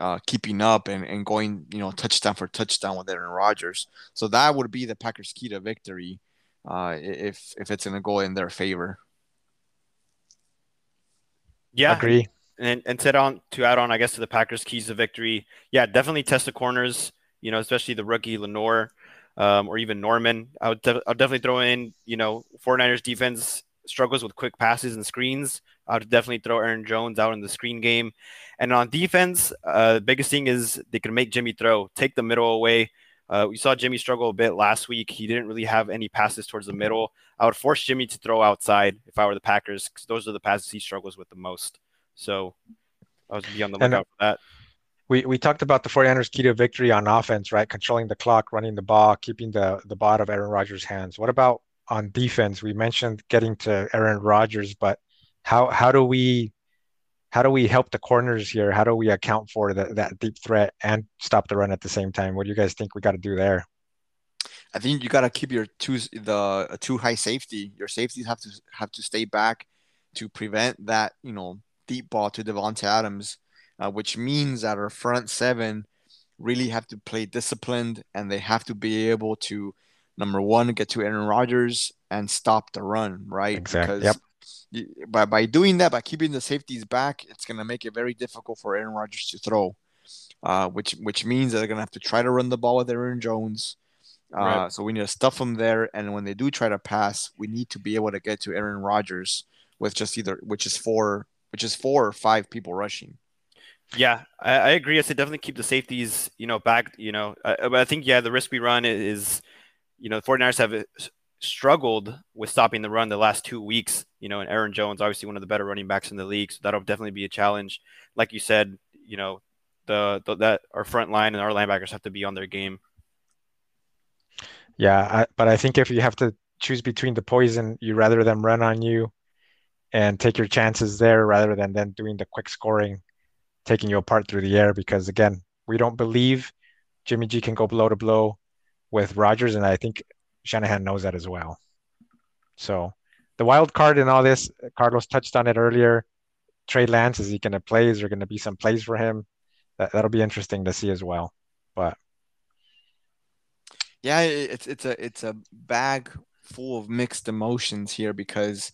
uh, keeping up and, and going, you know, touchdown for touchdown with Aaron Rodgers. So that would be the Packers' key to victory uh, if if it's going to go in their favor. Yeah, Agree. and and to add on to add on, I guess to the Packers' keys to victory. Yeah, definitely test the corners. You know, especially the rookie Lenoir, um, or even Norman. I would def- I'll definitely throw in. You know, 49ers defense struggles with quick passes and screens. I would definitely throw Aaron Jones out in the screen game. And on defense, uh, the biggest thing is they can make Jimmy throw, take the middle away. Uh, we saw Jimmy struggle a bit last week. He didn't really have any passes towards the middle. I would force Jimmy to throw outside if I were the Packers, because those are the passes he struggles with the most. So I was be on the lookout for that. We, we talked about the 49ers key to victory on offense, right? Controlling the clock, running the ball, keeping the, the ball out of Aaron Rodgers' hands. What about on defense? We mentioned getting to Aaron Rodgers, but how how do we how do we help the corners here? How do we account for the, that deep threat and stop the run at the same time? What do you guys think we got to do there? I think you got to keep your two the a two high safety. Your safeties have to have to stay back to prevent that you know deep ball to Davante Adams, uh, which means that our front seven really have to play disciplined and they have to be able to number one get to Aaron Rodgers and stop the run right Exactly. Yep. By by doing that by keeping the safeties back it's going to make it very difficult for Aaron Rodgers to throw. Uh, which which means that they're gonna have to try to run the ball with Aaron Jones, uh, Right. so we need to stuff them there, and when they do try to pass, we need to be able to get to Aaron Rodgers with just either which is four, which is four or five people rushing. Yeah, I, I agree. I said definitely keep the safeties, you know, back. You know, but I think yeah, the risk we run is, you know, the 49ers have struggled with stopping the run the last two weeks. You know, and Aaron Jones, obviously one of the better running backs in the league, so that'll definitely be a challenge. Like you said, you know, the, the that our front line and our linebackers have to be on their game. Yeah, I, but I think if you have to choose between the poison, you rather them run on you and take your chances there rather than then doing the quick scoring, taking you apart through the air. Because again, we don't believe Jimmy G can go blow to blow with Rodgers, and I think Shanahan knows that as well. So the wild card in all this, Carlos touched on it earlier. Trey Lance, is he going to play? Is there going to be some plays for him? That, that'll be interesting to see as well. But Yeah, it's it's a it's a bag full of mixed emotions here because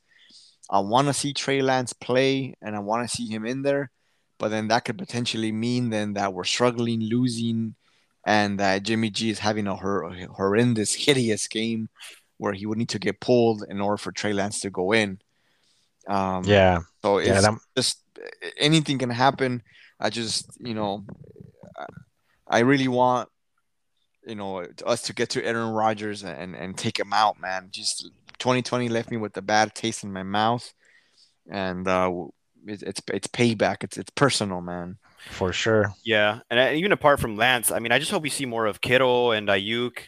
I want to see Trey Lance play and I want to see him in there, but then that could potentially mean then that we're struggling, losing, and that Jimmy G is having a hor- horrendous, hideous game where he would need to get pulled in order for Trey Lance to go in. Um, yeah, so it's that, just anything can happen. I just, you know, I- I really want you know us to get to Aaron Rodgers and and take him out, man. Just 2020 left me with a bad taste in my mouth, and uh, it, it's it's payback. It's it's personal, man. For sure. Yeah, and uh, even apart from Lance, I mean, I just hope we see more of Kittle and Aiyuk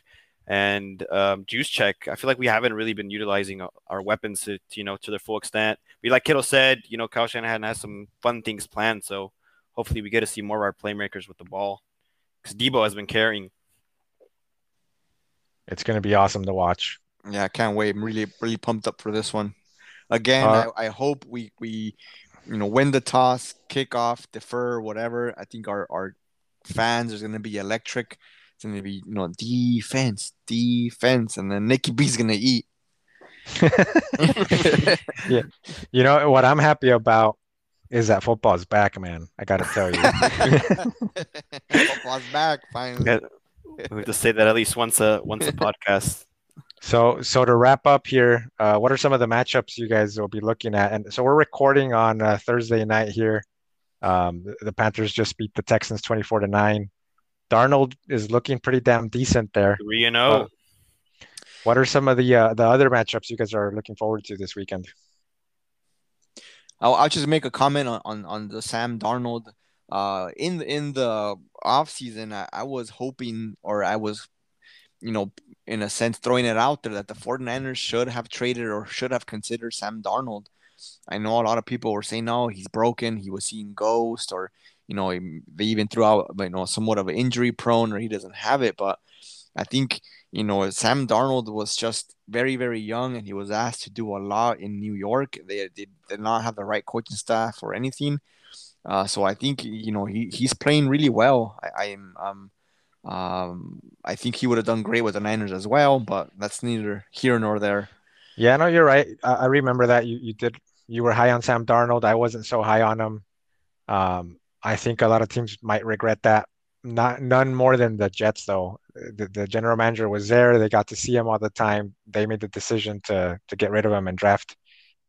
and um, Check. I feel like we haven't really been utilizing our weapons to, to, you know to their full extent. We like Kittle said, you know, Kyle Shanahan has some fun things planned, so hopefully we get to see more of our playmakers with the ball because Debo has been carrying. It's going to be awesome to watch. Yeah, I can't wait. I'm really really pumped up for this one. Again, uh, I, I hope we we you know win the toss, kick off, defer, whatever. I think our our fans is going to be electric. It's going to be you know defense, defense, and then Nikki B's going to eat. yeah, you know what I'm happy about is that football's back, man. I got to tell you, football's back finally. We have to say that at least once a once a podcast. So, so to wrap up here, uh, what are some of the matchups you guys will be looking at? And so we're recording on uh, Thursday night here. Um, the, the, Panthers just beat the Texans twenty-four to nine. Darnold is looking pretty damn decent there. Three and zero. Oh. What are some of the uh, the other matchups you guys are looking forward to this weekend? I'll, I'll just make a comment on, on, on the Sam Darnold. Uh, in in the off season, I, I was hoping, or I was you know, in a sense, throwing it out there that the 49ers should have traded or should have considered Sam Darnold. I know a lot of people were saying, no, he's broken. He was seeing ghosts, or, you know, they even threw out, you know, somewhat of an injury prone or he doesn't have it. But I think, you know, Sam Darnold was just very, very young and he was asked to do a lot in New York. They, they did not have the right coaching staff or anything. Uh, so I think, you know, he, he's playing really well. I, I am, um, um, I think he would have done great with the Niners as well, but that's neither here nor there. Yeah, no, you're right. I, I remember that you, you did you were high on Sam Darnold. I wasn't so high on him. Um, I think a lot of teams might regret that. Not none more than the Jets though. The, the general manager was there. They got to see him all the time. They made the decision to to get rid of him and draft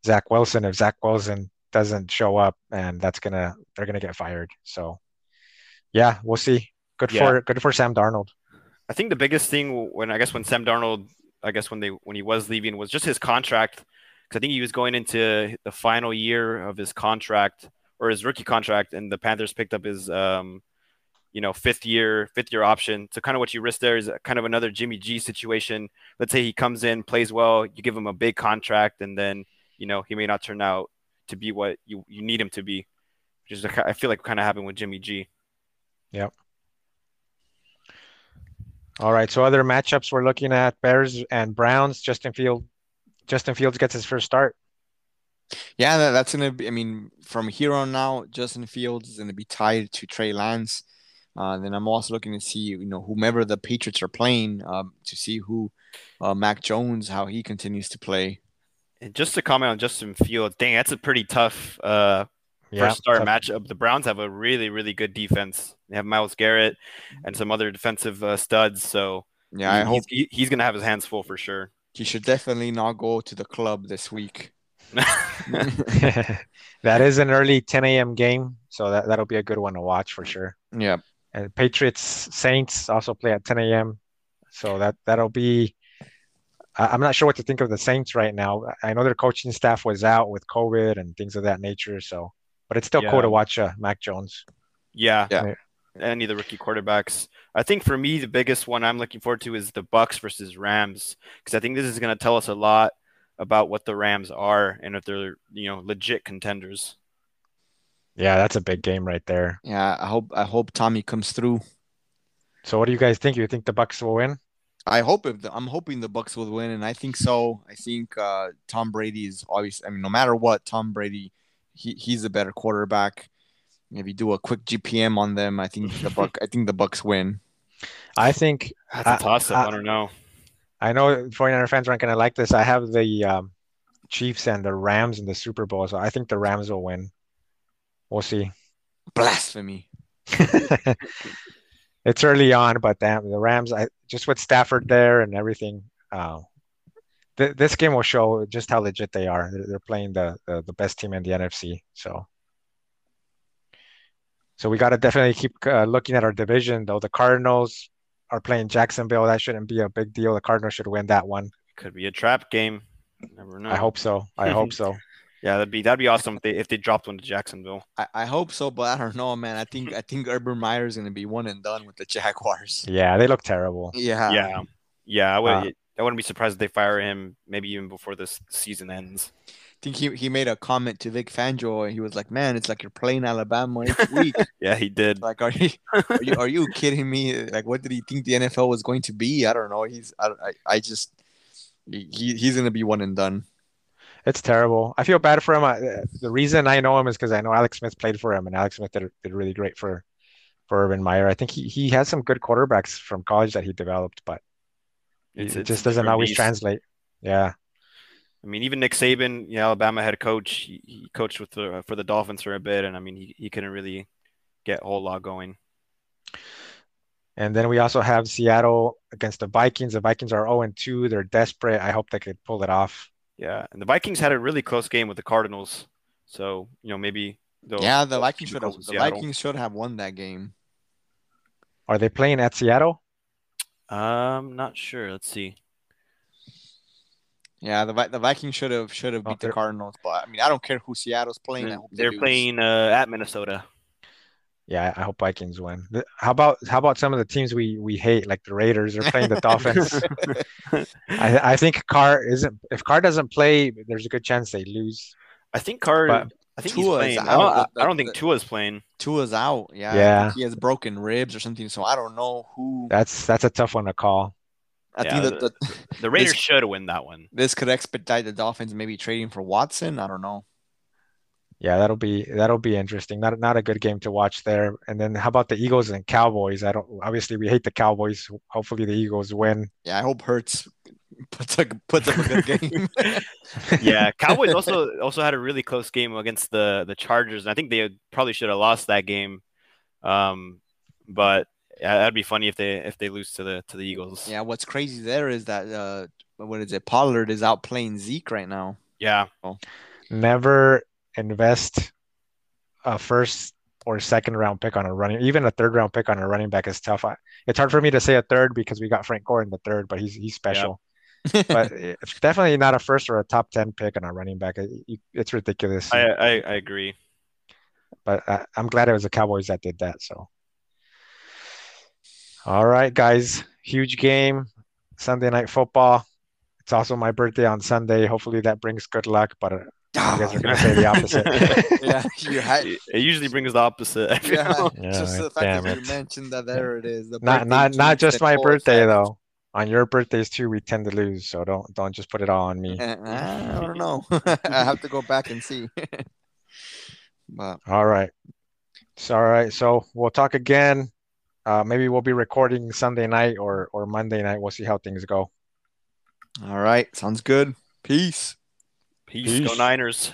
Zach Wilson. If Zach Wilson doesn't show up, and that's gonna they're gonna get fired. So yeah, we'll see. Good yeah. for good for Sam Darnold. I think the biggest thing when I guess when Sam Darnold, I guess when they when he was leaving was just his contract because I think he was going into the final year of his contract or his rookie contract, and the Panthers picked up his um, you know fifth year fifth year option. So kind of what you risk there is kind of another Jimmy G situation. Let's say he comes in, plays well, you give him a big contract, and then you know he may not turn out to be what you, you need him to be. Which is I feel like kind of happened with Jimmy G. Yep. All right. So other matchups we're looking at Bears and Browns. Justin Field, Justin Fields gets his first start. Yeah, that, that's gonna be. I mean, from here on now, Justin Fields is gonna be tied to Trey Lance. Uh, then I'm also looking to see, you know, whomever the Patriots are playing, um, to see who uh, Mac Jones, how he continues to play. And just to comment on Justin Fields, dang, that's a pretty tough uh, yeah, first start matchup. The Browns have a really, really good defense. They have Myles Garrett and some other defensive uh, studs. So yeah, I hope he, he's going to have his hands full for sure. He should definitely not go to the club this week. that is an early 10 a.m. game, so that that'll be a good one to watch for sure. Yeah. And Patriots Saints also play at 10 a.m. So that that'll be. I'm not sure what to think of the Saints right now. I know their coaching staff was out with COVID and things of that nature, so but it's still yeah. cool to watch uh, Mac Jones. Yeah. Yeah. Any of the rookie quarterbacks. I think for me, the biggest one I'm looking forward to is the Bucs versus Rams because I think this is going to tell us a lot about what the Rams are and if they're you know legit contenders. Yeah, that's a big game right there. Yeah, I hope I hope Tommy comes through. So, what do you guys think? You think the Bucs will win? I hope if the, I'm hoping the Bucs will win, and I think so. I think uh, Tom Brady is obviously. I mean, no matter what, Tom Brady he, he's a better quarterback. If you do a quick GPM on them, I think the Buck I think the Bucs win. I think that's a toss up. I, I, I, don't know. I know 49er fans aren't going to like this. I have the um, Chiefs and the Rams in the Super Bowl, so I think the Rams will win. We'll see. Blasphemy. it's early on, but damn, the Rams. I just with Stafford there and everything. Uh, th- this game will show just how legit they are. They're, they're playing the, the, the best team in the NFC. So, so we got to definitely keep uh, looking at our division. Though the Cardinals, are playing Jacksonville. That shouldn't be a big deal. The Cardinals should win that one. Could be a trap game. Never know. I hope so. I hope so. Yeah, that'd be that'd be awesome if they if they dropped one to Jacksonville. I, I hope so, but I don't know, man. I think I think Urban Meyer is gonna be one and done with the Jaguars. Yeah, they look terrible. Yeah. yeah, yeah. I would. Uh, I wouldn't be surprised if they fire him. Maybe even before this season ends. I think he, he made a comment to Vic Fangio and he was like, Man, it's like you're playing Alabama each week. Yeah, he did. like are you are you are you kidding me? Like what did he think the NFL was going to be? I don't know. He's I I, I just he, he's gonna be one and done. It's terrible. I feel bad for him. I, the reason I know him is because I know Alex Smith played for him, and Alex Smith did, did really great for for Urban Meyer. I think he he has some good quarterbacks from college that he developed, but It's- it it's just a doesn't always beast. translate. Yeah, I mean, even Nick Saban, yeah, Alabama head coach, he, he coached with the for the Dolphins for a bit, and I mean, he, he couldn't really get a whole lot going. and then we also have Seattle against the Vikings. The Vikings are 0 2. They're desperate. I hope they could pull it off. Yeah, and the Vikings had a really close game with the Cardinals, so you know maybe they'll yeah, the Vikings should have the. Vikings should have won that game. Are they playing at Seattle? Um, not sure. Let's see. Yeah, the the Vikings should have should have Oh, beat the Cardinals, but I mean I don't care who Seattle's playing. I hope they They're playing uh, at Minnesota. Yeah, I hope Vikings win. How about how about some of the teams we we hate, like the Raiders? They're playing the Dolphins. I I think Carr isn't. If Carr doesn't play, there's a good chance they lose. I think Carr. But- I think Tua is he's playing. I out. don't, I, The- I don't think Tua's playing. Tua's out. Yeah, Yeah. he has broken ribs or something. So I don't know who. That's that's a tough one to call. I Yeah, think that the, The Raiders should win that one. this could expedite the Dolphins maybe trading for Watson. I don't know. Yeah, that'll be that'll be interesting. Not not a good game to watch there. And then how about the Eagles and Cowboys? I don't. Obviously, we hate the Cowboys. Hopefully, the Eagles win. Yeah, I hope Hurts puts a, puts up a good game. Yeah, Cowboys also also had a really close game against the the Chargers, and I think they probably should have lost that game. Um, but yeah, that'd be funny if they if they lose to the to the Eagles. yeah, what's crazy there is that uh, what is it? Pollard is out playing Zeke right now. Yeah, Never invest a first or second round pick on a running, even a third round pick on a running back is tough. I, it's hard for me to say a third because we got Frank Gore in the third, but he's he's special. But it's definitely not a first or a top ten pick on a running back. It- it's ridiculous. I I, I agree. but I, I'm glad it was the Cowboys that did that. So, all right, guys, huge game, Sunday night football. It's also my birthday on Sunday. Hopefully that brings good luck, but uh, you guys are gonna say the opposite. yeah, you had. It it usually brings the opposite. Yeah, Yeah, just the fact that it. you mentioned that there it is. The not not not just my birthday had. though. On your birthdays too, we tend to lose. So don't don't just put it all on me. Eh, I don't know. I have to go back and see. but All right. So all right. So we'll talk again. Uh, maybe we'll be recording Sunday night or or Monday night. We'll see how things go. all right, sounds good. Peace. Peace. Go Niners.